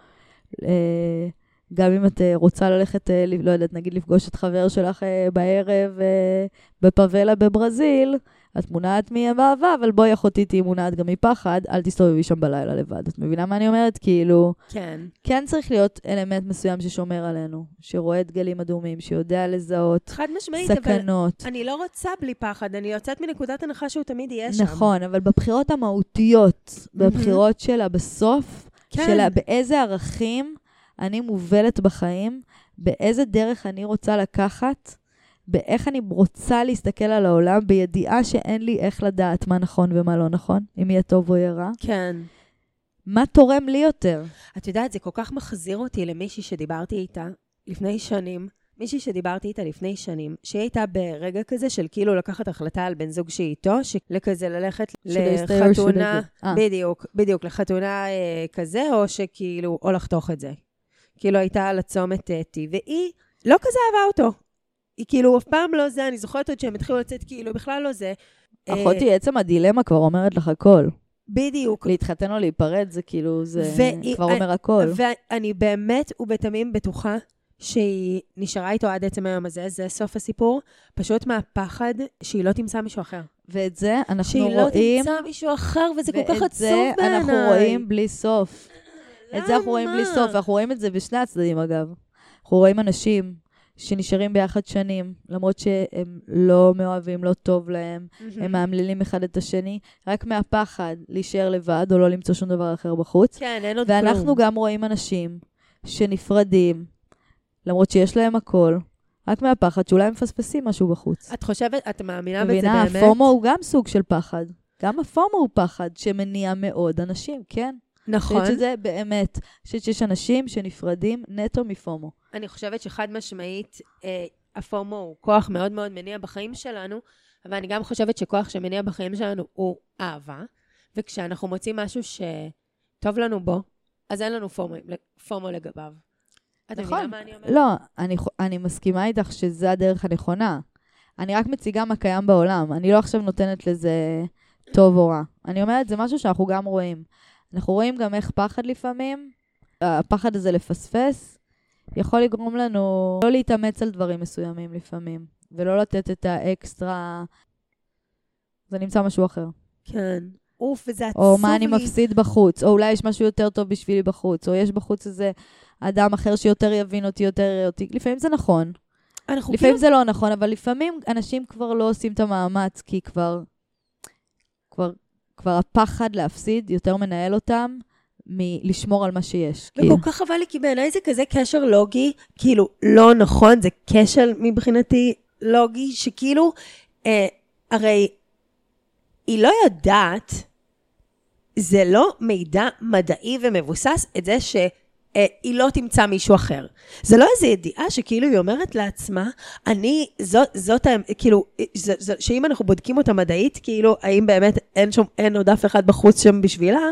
אה, גם אם את אה, רוצה ללכת, אה, לא יודעת, נגיד לפגוש את חבר שלך אה, בערב אה, בפאבלה בברזיל, את מונעת מאהבה, אבל בואי אחותי תהיי מונעת גם מפחד, אל תסתובבי שם בלילה לבד. את מבינה מה אני אומרת? כאילו... כן. כן צריך להיות אלמנט מסוים ששומר עלינו, שרואה דגלים אדומים, שיודע לזהות חד משמעית, סכנות. אבל אני לא רוצה בלי פחד, אני יוצאת מנקודת הנחה שהוא תמיד יהיה שם. נכון, אבל בבחירות המהותיות, בבחירות שלה בסוף, כן. שלה באיזה ערכים אני מובלת בחיים, באיזה דרך אני רוצה לקחת, באיך אני רוצה להסתכל על העולם, בידיעה שאין לי איך לדעת מה נכון ומה לא נכון, אם יהיה טוב או יהיה רע. כן. מה תורם לי יותר? את יודעת, זה כל כך מחזיר אותי למישהי שדיברתי איתה לפני שנים, מישהי שדיברתי איתה לפני שנים, שהיא הייתה ברגע כזה של כאילו לקחת החלטה על בן זוג שהיא איתו, לכזה ללכת לחתונה, אה. בדיוק, בדיוק, לחתונה אה, כזה, או שכאילו, או לחתוך את זה. כאילו הייתה על הצומת T, והיא לא כזה אהבה אותו. היא כאילו אף פעם לא זה, אני זוכרת עוד שהם התחילו לצאת כאילו בכלל לא זה. אחותי, אה, עצם הדילמה כבר אומרת לך הכל. בדיוק. להתחתן או להיפרד זה כאילו, זה כבר אומר הכל. ואני באמת ובתמים בטוחה שהיא נשארה איתו עד עצם היום הזה, זה סוף הסיפור, פשוט מהפחד שהיא לא תמצא מישהו אחר. ואת זה אנחנו שהיא רואים... שהיא לא תמצא מישהו אחר, וזה כל כך עצוב בעיניי. ואת זה אנחנו רואים בלי סוף. את זה אנחנו רואים בלי סוף, ואנחנו רואים את זה בשני הצדדים, אגב. אנחנו רואים אנשים שנשארים ביחד שנים, למרות שהם לא מאוהבים, לא טוב להם, הם מאמללים אחד את השני, רק מהפחד להישאר לבד או לא למצוא שום דבר אחר בחוץ. כן, אין עוד ואנחנו כלום. גם רואים אנשים שנפרדים, למרות שיש להם הכל, רק מהפחד שאולי הם מפספסים משהו בחוץ. את חושבת, את מאמינה בזה מבינה? באמת? הפומו הוא גם סוג של פחד. גם הפומו הוא פחד שמניע מאוד אנשים, כן? אני נכון. חושבת שזה באמת. אני חושבת שיש אנשים שנפרדים נטו מפומו. אני חושבת שחד משמעית, אה, הפומו הוא כוח מאוד מאוד מניע בחיים שלנו, אבל אני גם חושבת שכוח שמניע בחיים שלנו הוא אהבה, וכשאנחנו מוצאים משהו שטוב לנו בו, אז אין לנו פומו, פומו לגביו. את נכון. מבינה מה אני אומרת? לא, אני, אני מסכימה איתך שזה הדרך הנכונה. אני רק מציגה מה קיים בעולם. אני לא עכשיו נותנת לזה טוב או רע. אני אומרת, זה משהו שאנחנו גם רואים. אנחנו רואים גם איך פחד לפעמים, הפחד הזה לפספס, יכול לגרום לנו לא להתאמץ על דברים מסוימים לפעמים, ולא לתת את האקסטרה... זה נמצא משהו אחר. כן. אוף, וזה עצוב או מה אני לי. מפסיד בחוץ, או אולי יש משהו יותר טוב בשבילי בחוץ, או יש בחוץ איזה אדם אחר שיותר יבין אותי, יותר יראה אותי. לפעמים זה נכון, לפעמים כאילו... זה לא נכון, אבל לפעמים אנשים כבר לא עושים את המאמץ, כי כבר, כבר, כבר הפחד להפסיד יותר מנהל אותם מלשמור על מה שיש. כאילו. וכל כך חבל לי, כי בעיניי זה כזה כשל לוגי, כאילו, לא נכון, זה כשל מבחינתי לוגי, שכאילו, אה, הרי היא לא יודעת, זה לא מידע מדעי ומבוסס את זה ש... אה, היא לא תמצא מישהו אחר. זה לא איזו ידיעה שכאילו היא אומרת לעצמה, אני, זאת, זאת, כאילו, זה, זה, שאם אנחנו בודקים אותה מדעית, כאילו, האם באמת אין שם, אין עוד אף אחד בחוץ שם בשבילה, אה,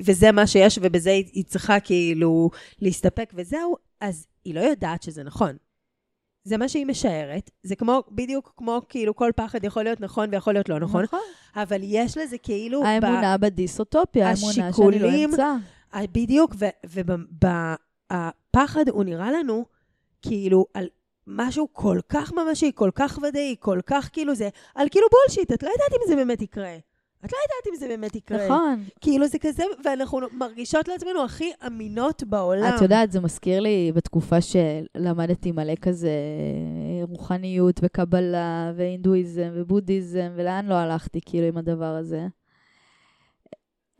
וזה מה שיש, ובזה היא, צריכה כאילו להסתפק וזהו, אז היא לא יודעת שזה נכון. זה מה שהיא משערת, זה כמו, בדיוק כמו כאילו כל פחד יכול להיות נכון ויכול להיות לא נכון, אבל יש לזה כאילו... ב- האמונה בדיסאוטופיה, האמונה שאני לא אמצא. אה, בדיוק, והפחד הוא נראה לנו כאילו על משהו כל כך ממשי, כל כך ודאי, כל כך כאילו זה, על כאילו בולשיט, את לא יודעת אם זה באמת יקרה. את לא יודעת אם זה באמת יקרה. נכון. כאילו זה כזה, ואנחנו מרגישות לעצמנו הכי אמינות בעולם. את יודעת, זה מזכיר לי בתקופה שלמדתי מלא כזה רוחניות וקבלה והינדואיזם ובודהיזם, ולאן לא הלכתי כאילו עם הדבר הזה.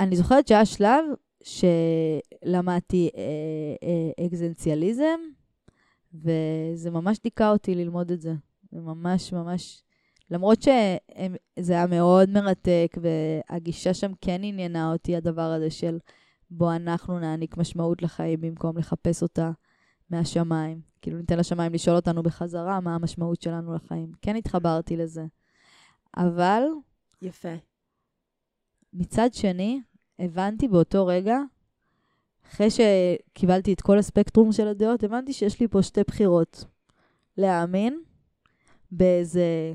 אני זוכרת שהיה שלב שלמדתי אה, אה, אקזנציאליזם, וזה ממש דיכא אותי ללמוד את זה. זה ממש ממש... למרות שזה היה מאוד מרתק, והגישה שם כן עניינה אותי, הדבר הזה של בוא אנחנו נעניק משמעות לחיים במקום לחפש אותה מהשמיים. כאילו ניתן לשמיים לשאול אותנו בחזרה מה המשמעות שלנו לחיים. כן התחברתי לזה. אבל יפה. מצד שני, הבנתי באותו רגע, אחרי שקיבלתי את כל הספקטרום של הדעות, הבנתי שיש לי פה שתי בחירות. להאמין באיזה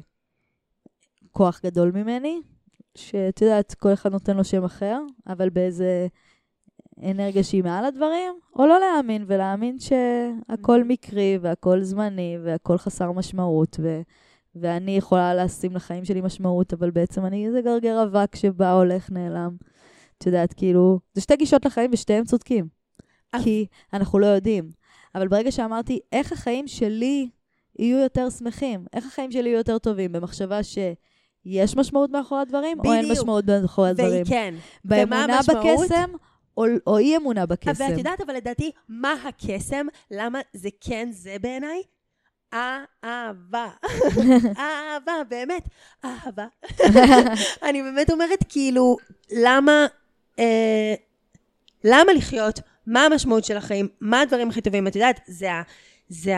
כוח גדול ממני, שאת יודעת, כל אחד נותן לו שם אחר, אבל באיזה אנרגיה שהיא מעל הדברים, או לא להאמין, ולהאמין שהכל מקרי, והכל זמני, והכל חסר משמעות, ו... ואני יכולה לשים לחיים שלי משמעות, אבל בעצם אני איזה גרגר אבק שבא, הולך, נעלם. את יודעת, כאילו, זה שתי גישות לחיים ושתיהם צודקים. כי אנחנו לא יודעים. אבל ברגע שאמרתי, איך החיים שלי יהיו יותר שמחים? איך החיים שלי יהיו יותר טובים? במחשבה שיש משמעות מאחורי הדברים, או אין בדיוק. משמעות מאחורי הדברים? והיא כן. באמונה? בקסם, או, או אי אמונה בקסם? ואת יודעת, אבל לדעתי, מה הקסם? למה זה כן זה בעיניי? אהבה. אהבה, באמת. אהבה. אני באמת אומרת, כאילו, למה, אה, למה לחיות? מה המשמעות של החיים? מה הדברים הכי טובים? את יודעת, זה ה... זה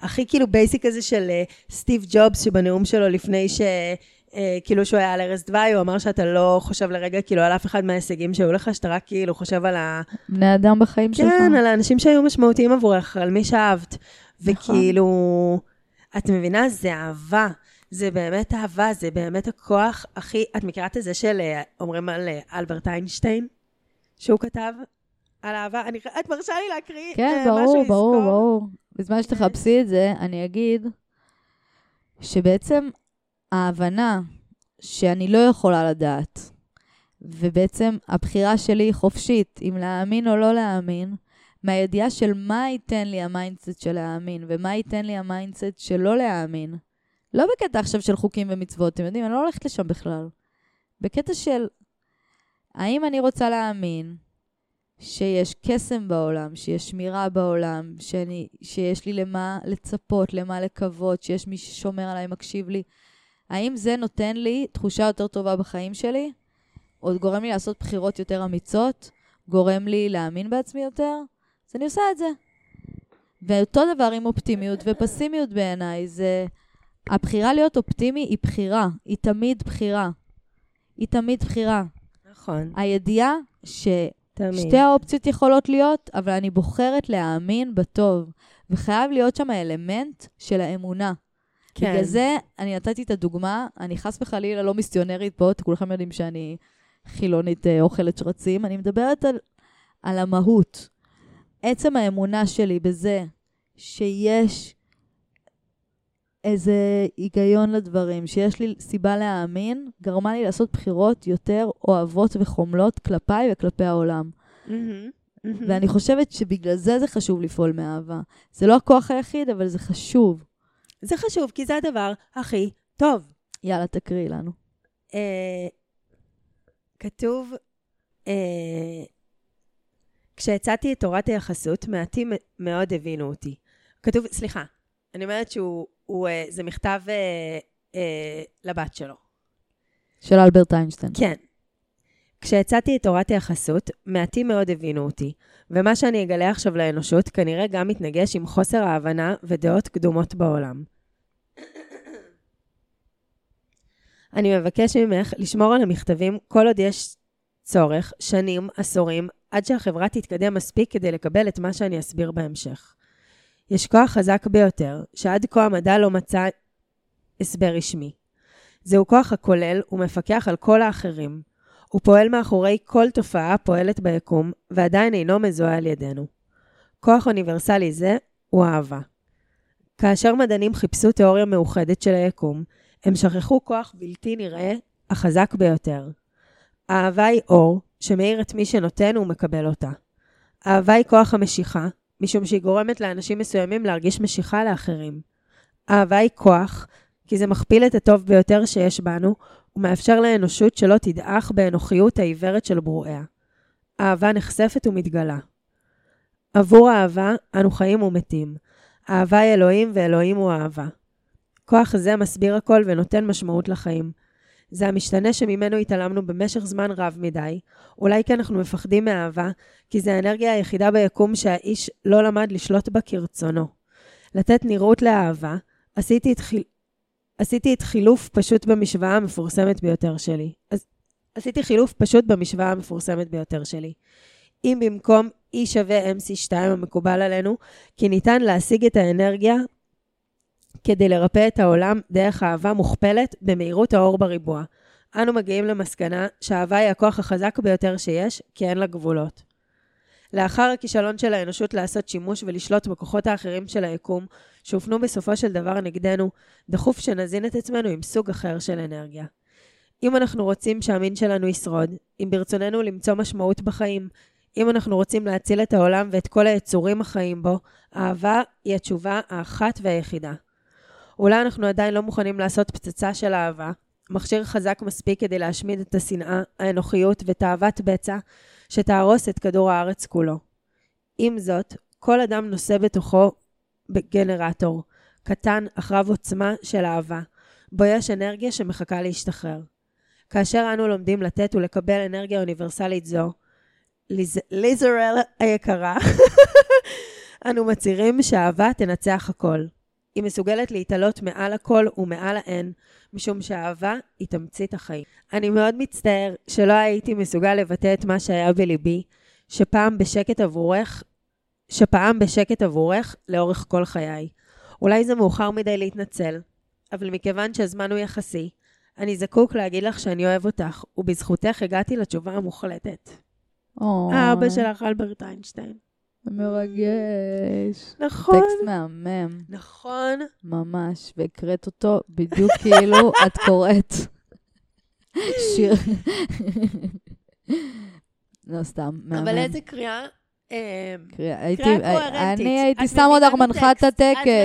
הכי כאילו basic הזה של אה, סטיב ג'ובס, שבנאום שלו לפני ש... אה, כאילו שהוא היה על ערש דווי, הוא אמר שאתה לא חושב לרגע כאילו על אף אחד מההישגים שהיו לך, שאתה רק כאילו חושב על ה... בני אדם בחיים שלך. כן, על האנשים שהיו משמעותיים עבורך, על מי שאהבת. נכון. וכאילו, את מבינה? זה אהבה. זה באמת אהבה, זה באמת הכוח הכי... את מכירה את זה של, אה, אומרים על אה, אלברט איינשטיין, שהוא כתב על אהבה? אני, את מרשה לי להקריא כן, אה, משהו ברור, לזכור? ברור, ברור. בזמן שתחפשי את זה, אני אגיד שבעצם ההבנה שאני לא יכולה לדעת, ובעצם הבחירה שלי היא חופשית, אם להאמין או לא להאמין, מהידיעה של מה ייתן לי ה mindset של להאמין, ומה ייתן לי ה mindset של לא להאמין. לא בקטע עכשיו של חוקים ומצוות, אתם יודעים, אני לא הולכת לשם בכלל. בקטע של, האם אני רוצה להאמין שיש קסם בעולם, שיש שמירה בעולם, שאני, שיש לי למה לצפות, למה לקוות, שיש מי ששומר עליי, מקשיב לי? האם זה נותן לי תחושה יותר טובה בחיים שלי? או גורם לי לעשות בחירות יותר אמיצות? גורם לי להאמין בעצמי יותר? אז אני עושה את זה. ואותו דבר עם אופטימיות ופסימיות בעיניי, זה... הבחירה להיות אופטימי היא בחירה, היא תמיד בחירה. היא תמיד בחירה. נכון. הידיעה ששתי תמיד. האופציות יכולות להיות, אבל אני בוחרת להאמין בטוב. וחייב להיות שם האלמנט של האמונה. כן. בגלל זה אני נתתי את הדוגמה, אני חס וחלילה לא מיסיונרית פה, כולכם יודעים שאני חילונית אה, אוכלת שרצים, אני מדברת על, על המהות. עצם האמונה שלי בזה שיש איזה היגיון לדברים, שיש לי סיבה להאמין, גרמה לי לעשות בחירות יותר אוהבות וחומלות כלפיי וכלפי העולם. מהמם, מהמם. ואני חושבת שבגלל זה זה חשוב לפעול מאהבה. זה לא הכוח היחיד, אבל זה חשוב. זה חשוב, כי זה הדבר הכי טוב. יאללה, תקריאי לנו. אה, כתוב, אה, כשהצעתי את תורת היחסות, מעטים מאוד הבינו אותי. כתוב, סליחה, אני אומרת שהוא, הוא, אה, זה מכתב אה, אה, לבת שלו. של אלברט איינשטיין. כן. כשהצעתי את תורת היחסות, מעטים מאוד הבינו אותי, ומה שאני אגלה עכשיו לאנושות כנראה גם מתנגש עם חוסר ההבנה ודעות קדומות בעולם. אני מבקש ממך לשמור על המכתבים כל עוד יש צורך, שנים, עשורים, עד שהחברה תתקדם מספיק כדי לקבל את מה שאני אסביר בהמשך. יש כוח חזק ביותר, שעד כה המדע לא מצא הסבר רשמי. זהו כוח הכולל ומפקח על כל האחרים. הוא פועל מאחורי כל תופעה הפועלת ביקום, ועדיין אינו מזוהה על ידינו. כוח אוניברסלי זה הוא אהבה. כאשר מדענים חיפשו תיאוריה מאוחדת של היקום, הם שכחו כוח בלתי נראה, החזק ביותר. אהבה היא אור, שמאיר את מי שנותן ומקבל אותה. אהבה היא כוח המשיכה, משום שהיא גורמת לאנשים מסוימים להרגיש משיכה לאחרים. אהבה היא כוח, כי זה מכפיל את הטוב ביותר שיש בנו, ומאפשר לאנושות שלא תדעך באנוכיות העיוורת של ברואיה. אהבה נחשפת ומתגלה. עבור אהבה אנו חיים ומתים. אהבה היא אלוהים ואלוהים הוא אהבה. כוח זה מסביר הכל ונותן משמעות לחיים. זה המשתנה שממנו התעלמנו במשך זמן רב מדי, אולי כי אנחנו מפחדים מאהבה, כי זה האנרגיה היחידה ביקום שהאיש לא למד לשלוט בה כרצונו. לתת נראות לאהבה, עשיתי את, חיל... עשיתי את חילוף פשוט במשוואה המפורסמת ביותר שלי. אז עשיתי חילוף פשוט במשוואה המפורסמת ביותר שלי. אם במקום E שווה MC2 המקובל עלינו, כי ניתן להשיג את האנרגיה כדי לרפא את העולם דרך אהבה מוכפלת במהירות האור בריבוע. אנו מגיעים למסקנה שהאהבה היא הכוח החזק ביותר שיש, כי אין לה גבולות. לאחר הכישלון של האנושות לעשות שימוש ולשלוט בכוחות האחרים של היקום, שהופנו בסופו של דבר נגדנו, דחוף שנזין את עצמנו עם סוג אחר של אנרגיה. אם אנחנו רוצים שהמין שלנו ישרוד, אם ברצוננו למצוא משמעות בחיים, אם אנחנו רוצים להציל את העולם ואת כל היצורים החיים בו, אהבה היא התשובה האחת והיחידה. אולי אנחנו עדיין לא מוכנים לעשות פצצה של אהבה, מכשיר חזק מספיק כדי להשמיד את השנאה, האנוכיות ותאוות בצע, שתהרוס את כדור הארץ כולו. עם זאת, כל אדם נושא בתוכו גנרטור, קטן אך רב עוצמה של אהבה, בו יש אנרגיה שמחכה להשתחרר. כאשר אנו לומדים לתת ולקבל אנרגיה אוניברסלית זו, ליז... ליזרל היקרה, אנו מצהירים שהאהבה תנצח הכל. היא מסוגלת להתעלות מעל הכל ומעל האין, משום שהאהבה היא תמצית החיים. אני מאוד מצטער שלא הייתי מסוגל לבטא את מה שהיה בליבי, שפעם בשקט עבורך, שפעם בשקט עבורך לאורך כל חיי. אולי זה מאוחר מדי להתנצל, אבל מכיוון שהזמן הוא יחסי, אני זקוק להגיד לך שאני אוהב אותך, ובזכותך הגעתי לתשובה המוחלטת. האבא שלך אלברט איינשטיין. מרגש. נכון. טקסט מהמם, נכון. ממש, והקראת אותו בדיוק כאילו את קוראת שיר. לא סתם, מהמם. אבל איזה קריאה אה, קריאה- הייתי- קוהרנטית. אני הייתי את שם אותך את מנחת הטקס.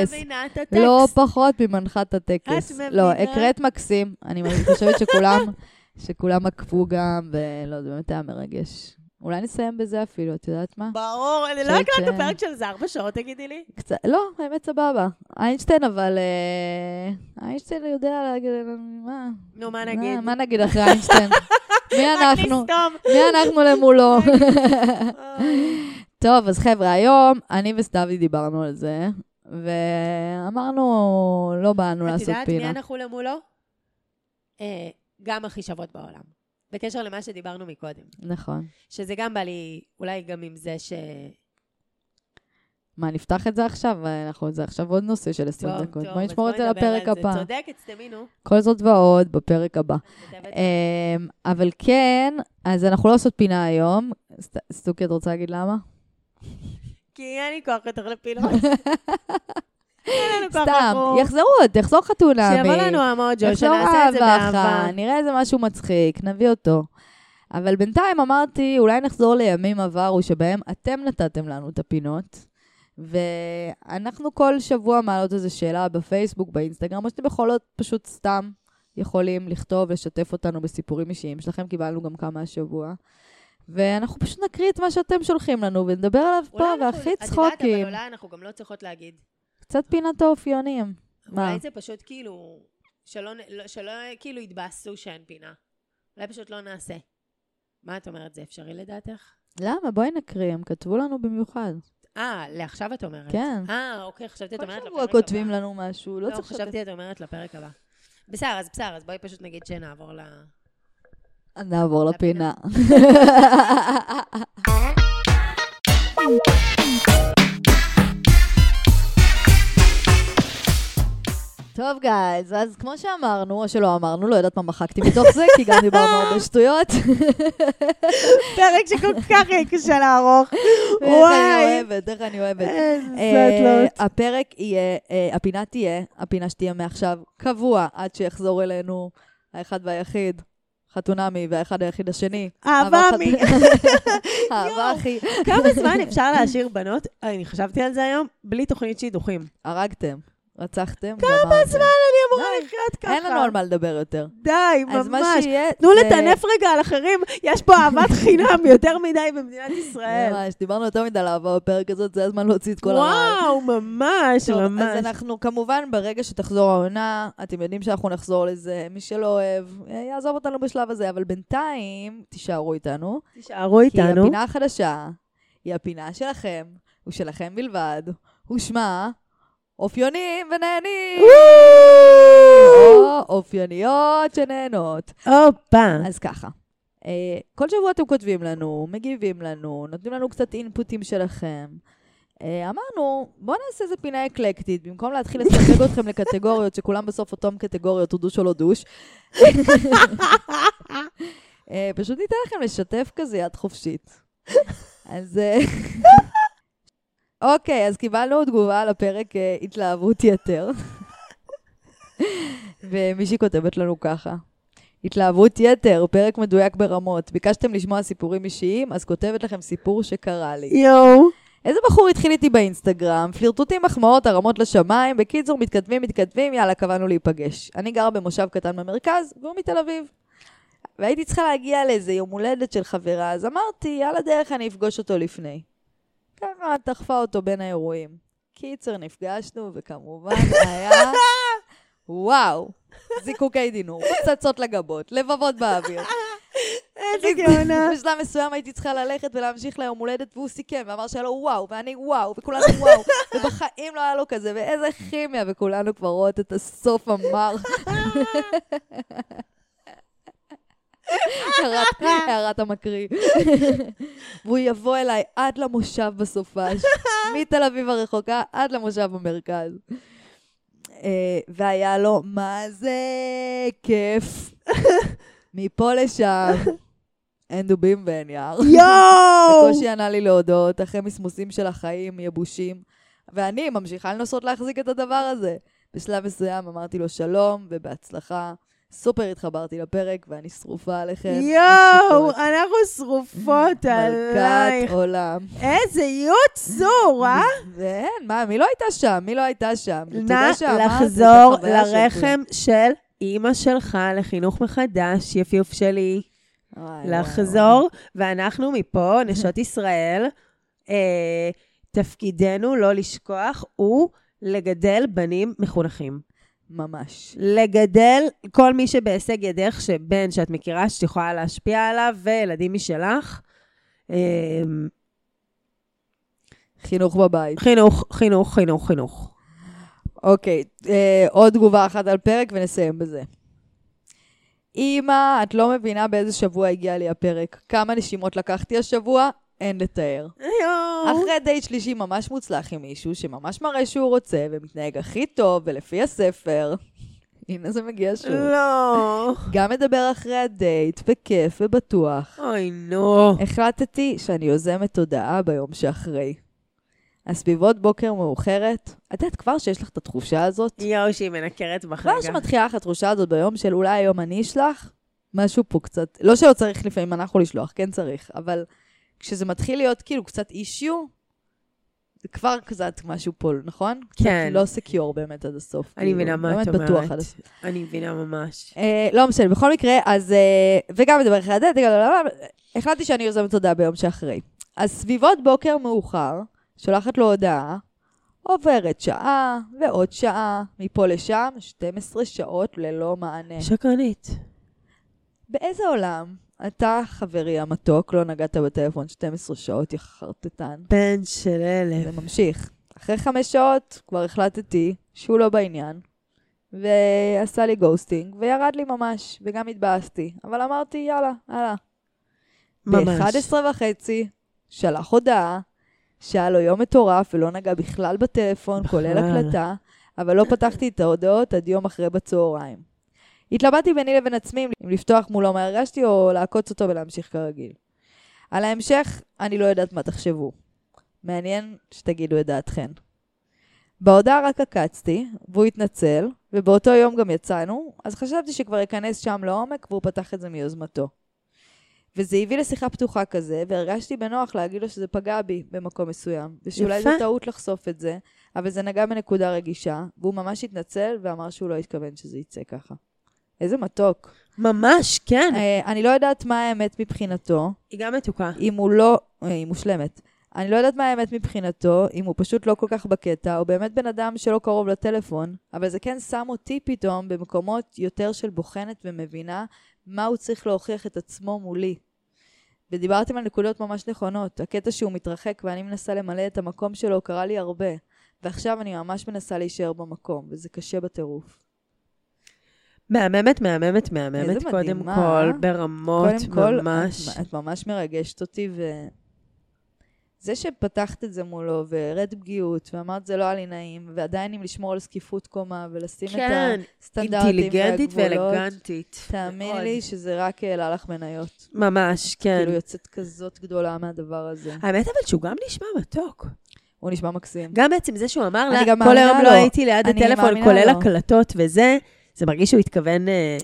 את מבינה את הטקסט. לא פחות ממנחת הטקס. את לא, מבינה? הקראת מקסים. אני חושבת שכולם, שכולם עקבו גם, ולא, זה באמת היה מרגש. אולי נסיים בזה אפילו, את יודעת מה? ברור, אני לא חושבת הקלטנו ש- פרק של זה ארבע שעות, תגידי לי. קצת, לא, האמת סבבה. איינשטיין, אבל... אה, איינשטיין יודע להגיד... מה? נו, מה נגיד? מה נגיד אחרי איינשטיין? מי אנחנו? מי אנחנו למולו? טוב, אז חבר'ה, היום אני וסתיוי דיברנו על זה, ואמרנו, לא באנו את לעשות יודעת מי פינה. אנחנו למולו? אה, גם הכי שוות בעולם. בקשר למה שדיברנו מקודם. נכון. שזה גם בא לי, אולי גם עם זה ש... מה, נפתח את זה עכשיו? אנחנו, זה עכשיו עוד נושא של 20 טוב, דקות. טוב, בואי נשמור את זה לפרק. הבא. צודקת, סתמינו. כל זאת ועוד בפרק הבא. אמ, אבל כן, אז אנחנו לא עושות פינה היום. סטוקי, את רוצה להגיד למה? כי אין לי כוח יותר כוח סתם. יחזרו תחזור חתונמי. שיבוא לנו המוג'ו, שנעשה את זה באהבה. נראה איזה משהו מצחיק, נביא אותו. אבל בינתיים אמרתי, אולי נחזור לימים עברו שבהם אתם נתתם לנו את הפינות, ואנחנו כל שבוע מעלות איזו שאלה בפייסבוק, באינסטגרם, או שאתם יכולות פשוט סתם יכולים לכתוב, לשתף אותנו בסיפורים אישיים שלכם, קיבלנו גם כמה השבוע. ואנחנו פשוט נקריא את מה שאתם שולחים לנו, ונדבר עליו פה, אנחנו- והכי את יודעת, צחוקים. אבל אולי אנחנו גם לא צריכות להגיד. קצת פינת האופיונים. מה? אולי זה פשוט כאילו, שלא לא- שלא כאילו יתבאסו שאין פינה. אולי פשוט לא נעשה. מה את אומרת, זה אפשרי לדעתך? למה? בואי נקריא, הם כתבו לנו במיוחד. אה, לעכשיו את אומרת. כן. אה, אוקיי, חשבתי את כל אומרת לפרק שבוע הבא. כותבים לנו משהו, לא לא, צריך חשבתי את אומרת לפרק הבא. בסדר, אז בסדר, אז בואי פשוט נגיד שנעבור ל... נעבור לפינה. טוב, גייז, אז כמו שאמרנו, או שלא אמרנו, לא יודעת מה מחקתי מתוך זה, כי גם דיברנו הרבה שטויות. פרק שכל כך יהיה קשה לערוך. איך אני וואי. אוהבת, איך אני אוהבת. איזה אה, סטלות. הפרק יהיה, אה, הפינה תהיה, הפינה שתהיה מעכשיו קבוע עד שיחזור אלינו האחד והיחיד, חתונמי, והאחד היחיד השני. אהבה מי... אהבה הכי... כמה זמן אפשר להשאיר בנות, אני חשבתי על זה היום, בלי תוכנית שידוכים. הרגתם, רצחתם, כמה זמן אני אמורה. לחיות ככה? אין לנו על מה לדבר יותר. די, אז מה ממש. שיהיה... תנו לטנף רגע על אחרים, יש פה אהבת חינם יותר מדי במדינת ישראל. ממש, דיברנו יותר מדי על אהבה בפרק הזאת, זה הזמן להוציא את כל הרעל. וואו, ממש, ממש. אז אנחנו כמובן, ברגע שתחזור העונה, אתם יודעים שאנחנו נחזור לזה. מי שלא אוהב, אה, יעזוב אותנו בשלב הזה, אבל בינתיים, תישארו איתנו. תישארו כי איתנו. הפינה החדשה היא הפינה שלכם, ושלכם בלבד, ושמה אופיונים ונהנים. או אופייניות שנהנות. הופה. אז ככה, אה, כל שבוע אתם כותבים לנו, מגיבים לנו, נותנים לנו קצת אינפוטים שלכם. אה, אמרנו, בואו נעשה איזה פינה אקלקטית, במקום להתחיל לספק אתכם לקטגוריות שכולם בסוף אותם קטגוריות, הוא דוש או לא דוש. אה, פשוט ניתן לכם לשתף כזה יד חופשית. אז... אוקיי, אז קיבלנו תגובה על הפרק אה, התלהבות יתר. ומישהי כותבת לנו ככה. התלהבות יתר, פרק מדויק ברמות. ביקשתם לשמוע סיפורים אישיים, אז כותבת לכם סיפור שקרה לי. יואו. איזה בחור התחיל איתי באינסטגרם, פלירטוטים, מחמאות, הרמות לשמיים, בקיצור, מתכתבים, מתכתבים, יאללה, קבענו להיפגש. אני גרה במושב קטן במרכז, והוא מתל אביב. והייתי צריכה להגיע לאיזה יום הולדת של חברה, אז אמרתי, על הדרך אני אפגוש אותו לפני. ככה דחפה אותו בין האירועים. קיצר, נפגשנו, וכמובן היה... וואו, זיקוקי דינור, פצצות לגבות, לבבות באוויר. איזה גאונה. בשלב מסוים הייתי צריכה ללכת ולהמשיך ליום הולדת, והוא סיכם ואמר שהיה לו וואו, ואני וואו, וכולנו וואו, ובחיים לא היה לו כזה, ואיזה כימיה, וכולנו כבר רואות את הסוף המר. הערת- המקריא. והוא יבוא אליי עד למושב בסופש, מתל אביב הרחוקה עד למושב במרכז. אה, והיה לו, מה זה כיף. מפה לשם, אין דובים ואין יער. יואו! בקושי ענה לי להודות, אחרי מסמוסים של החיים, יבושים. ואני ממשיכה לנסות להחזיק את הדבר הזה. בשלב מסוים אמרתי לו שלום ובהצלחה, סופר התחברתי לפרק, ואני שרופה עליכם. יואו, אנחנו שרופות עלייך. מלכת עולם. איזה יוצור, אה? ואין, מה, מי לא הייתה שם? מי לא הייתה שם? נא לחזור. לרחם של אימא שלך לחינוך מחדש, יפיוף שלי. לחזור, ואנחנו מפה, נשות ישראל, אה, תפקידנו לא לשכוח הוא לגדל בנים מחונכים. ממש. לגדל כל מי שבהישג ידך, שבן שאת מכירה, שאת יכולה להשפיע עליו, וילדים משלך. אה, חינוך בבית. חינוך, חינוך, חינוך, חינוך. אוקיי, אה, עוד תגובה אחת על פרק ונסיים בזה. אמא, את לא מבינה באיזה שבוע הגיע לי הפרק. כמה נשימות לקחתי השבוע? אין לתאר. יואו. אחרי דייט שלישי ממש מוצלח עם מישהו שממש מראה שהוא רוצה ומתנהג הכי טוב ולפי הספר. הנה זה מגיע שוב. לא. גם מדבר אחרי הדייט, בכיף ובטוח. אוי, נו. החלטתי שאני יוזמת תודעה ביום שאחרי. הסביבות בוקר מאוחרת, את יודעת כבר שיש לך את התחושה הזאת? יואו, שהיא מנקרת בך כבר. שמתחילה לך התחושה הזאת ביום של אולי היום אני אשלח, משהו פה קצת, לא שלא צריך לפעמים אנחנו לשלוח, כן צריך, אבל כשזה מתחיל להיות כאילו קצת אישיו, זה כבר קצת משהו פה, נכון? כן. קצת לא סקיור באמת עד הסוף. אני כאילו, מבינה מה את באמת בטוח עד אומרת. הסוף. אני מבינה ממש. אה, לא משנה, בכל מקרה, אז... אה, וגם מדבר אחרי הדלת, החלטתי שאני יוזמת הודעה ביום שאחרי. אז סביבות בוקר מאוחר, שולחת לו הודעה, עוברת שעה ועוד שעה, מפה לשם, 12 שעות ללא מענה. שקרנית. באיזה עולם אתה, חברי המתוק, לא נגעת בטלפון 12 שעות, יא חרטטן? בן של אלף. זה ממשיך. אחרי חמש שעות כבר החלטתי שהוא לא בעניין, ועשה לי ghosting, וירד לי ממש, וגם התבאסתי. אבל אמרתי, יאללה, הלאה. ממש. ב-11 וחצי שלח הודעה שהיה לו יום מטורף ולא נגע בכלל בטלפון, כולל בכלל. הקלטה, אבל לא פתחתי את ההודעות עד יום אחרי בצהריים. התלבטתי ביני לבין עצמי אם לפתוח מולו מה הרגשתי או לעקוץ אותו ולהמשיך כרגיל. על ההמשך, אני לא יודעת מה תחשבו. מעניין שתגידו את דעתכן. בהודעה רק עקצתי, והוא התנצל, ובאותו יום גם יצאנו, אז חשבתי שכבר אכנס שם לעומק, והוא פתח את זה מיוזמתו. וזה הביא לשיחה פתוחה כזה, והרגשתי בנוח להגיד לו שזה פגע בי במקום מסוים, ושאולי. זו טעות לחשוף את זה, אבל זה נגע בנקודה רגישה, והוא ממש התנצל ואמר שהוא לא התכוון שזה יצא ככה. איזה מתוק. ממש, כן. אה, אני לא יודעת מה האמת מבחינתו, היא גם מתוקה. אם הוא לא... אה, היא מושלמת. אני לא יודעת מה האמת מבחינתו, אם הוא פשוט לא כל כך בקטע, או באמת בן אדם שלא קרוב לטלפון, אבל זה כן שם אותי פתאום במקומות יותר של בוחנת ומבינה מה הוא צריך להוכיח את עצמו מולי. ודיברתם על נקודות ממש נכונות. הקטע שהוא מתרחק ואני מנסה למלא את המקום שלו קרה לי הרבה. ועכשיו אני ממש מנסה להישאר במקום, וזה קשה בטירוף. מהממת, מהממת, מהממת, קודם מדהימה, כל, אה? ברמות קודם כל, ממש. את, את ממש מרגשת אותי, ו... זה שפתחת את זה מולו, והראית פגיעות, ואמרת זה לא היה לי נעים, ועדיין עם לשמור על זקיפות קומה, ולשים כן, את הסטנדרטים אינטליגנטית והגבולות, ואלגנטית. תאמין מאוד. לי שזה רק העלה לך מניות. ממש, כן. כאילו יוצאת כזאת גדולה מהדבר הזה. האמת אבל שהוא גם נשמע מתוק. הוא נשמע מקסים. גם בעצם זה שהוא אמר לה, כל היום. לא הייתי ליד הטלפון, כולל. הקלטות וזה, זה מרגיש שהוא התכוון... אה,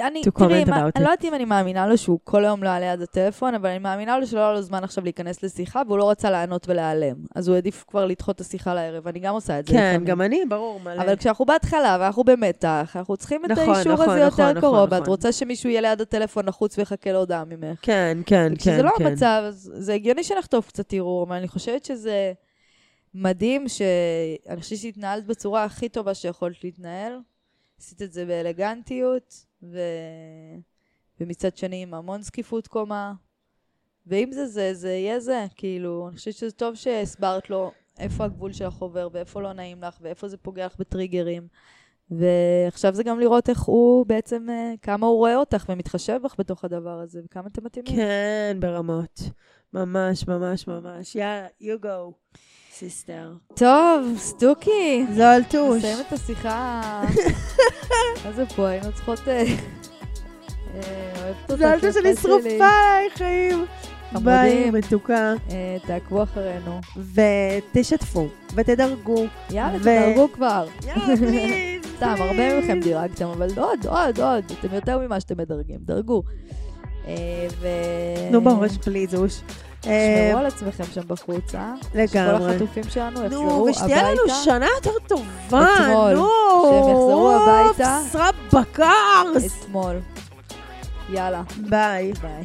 אני, to תראי, comment מה, about אני לא. יודעת אם אני מאמינה לו שהוא כל היום לא היה ליד הטלפון, אבל אני מאמינה לו שלא היה לו זמן עכשיו להיכנס לשיחה, והוא לא רצה לענות ולהיעלם. אז הוא העדיף כבר לדחות את השיחה לערב, אני גם עושה את זה כן, לפעמים. גם אני, ברור, מלא. אבל כשאנחנו בהתחלה ואנחנו במתח, אנחנו צריכים את נכון, האישור נכון, הזה יותר נכון, קרוב, נכון, ואת נכון. רוצה שמישהו יהיה ליד הטלפון לחוץ ויחכה להודעה ממך. כן, כן, כן, כשזה לא כן. המצב, זה הגיוני שנחטוף קצת ערעור, אבל אני חושבת שזה מדהים שאני חושבת שהתנהלת בצורה הכי טובה שיכולת להתנהל. עשית את זה באלגנטיות, ו... ומצד שני עם המון זקיפות קומה. ואם זה זה, זה יהיה זה. כאילו, אני חושבת שזה טוב שהסברת לו איפה הגבול שלך עובר, ואיפה לא נעים לך, ואיפה זה פוגע לך בטריגרים. ועכשיו זה גם לראות איך הוא בעצם, אה, כמה הוא רואה אותך ומתחשב בך בתוך הדבר הזה, וכמה אתם מתאימים. כן, ברמות. ממש, ממש, ממש. יאללה, you go, סיסטר. טוב, סטוקי. זול טוש. נסיים את השיחה. מה זה פה? היינו צריכות... אוהבת אותך, זול טוש, אני. שרופה עליי, חיים. ביי, מתוקה. אה, תעקבו אחרינו. ותשתפו, ותדרגו. יאללה, תדרגו כבר. יאללה, פליז. סתם, הרבה מכם דירגתם, אבל עוד, עוד, עוד. אתם יותר ממה שאתם מדרגים, דרגו. אה, ו... נו בראש, פליזוש. אה, תשמרו על עצמכם שם בחוץ, אה? לגמרי. שכל החטופים שלנו נו, יחזרו ושתהיה לנו הביתה. שנה יותר טובה, אתמול, נו. שהם יחזרו הביתה. אופס, רבקרס. אתמול. יאללה, ביי. ביי.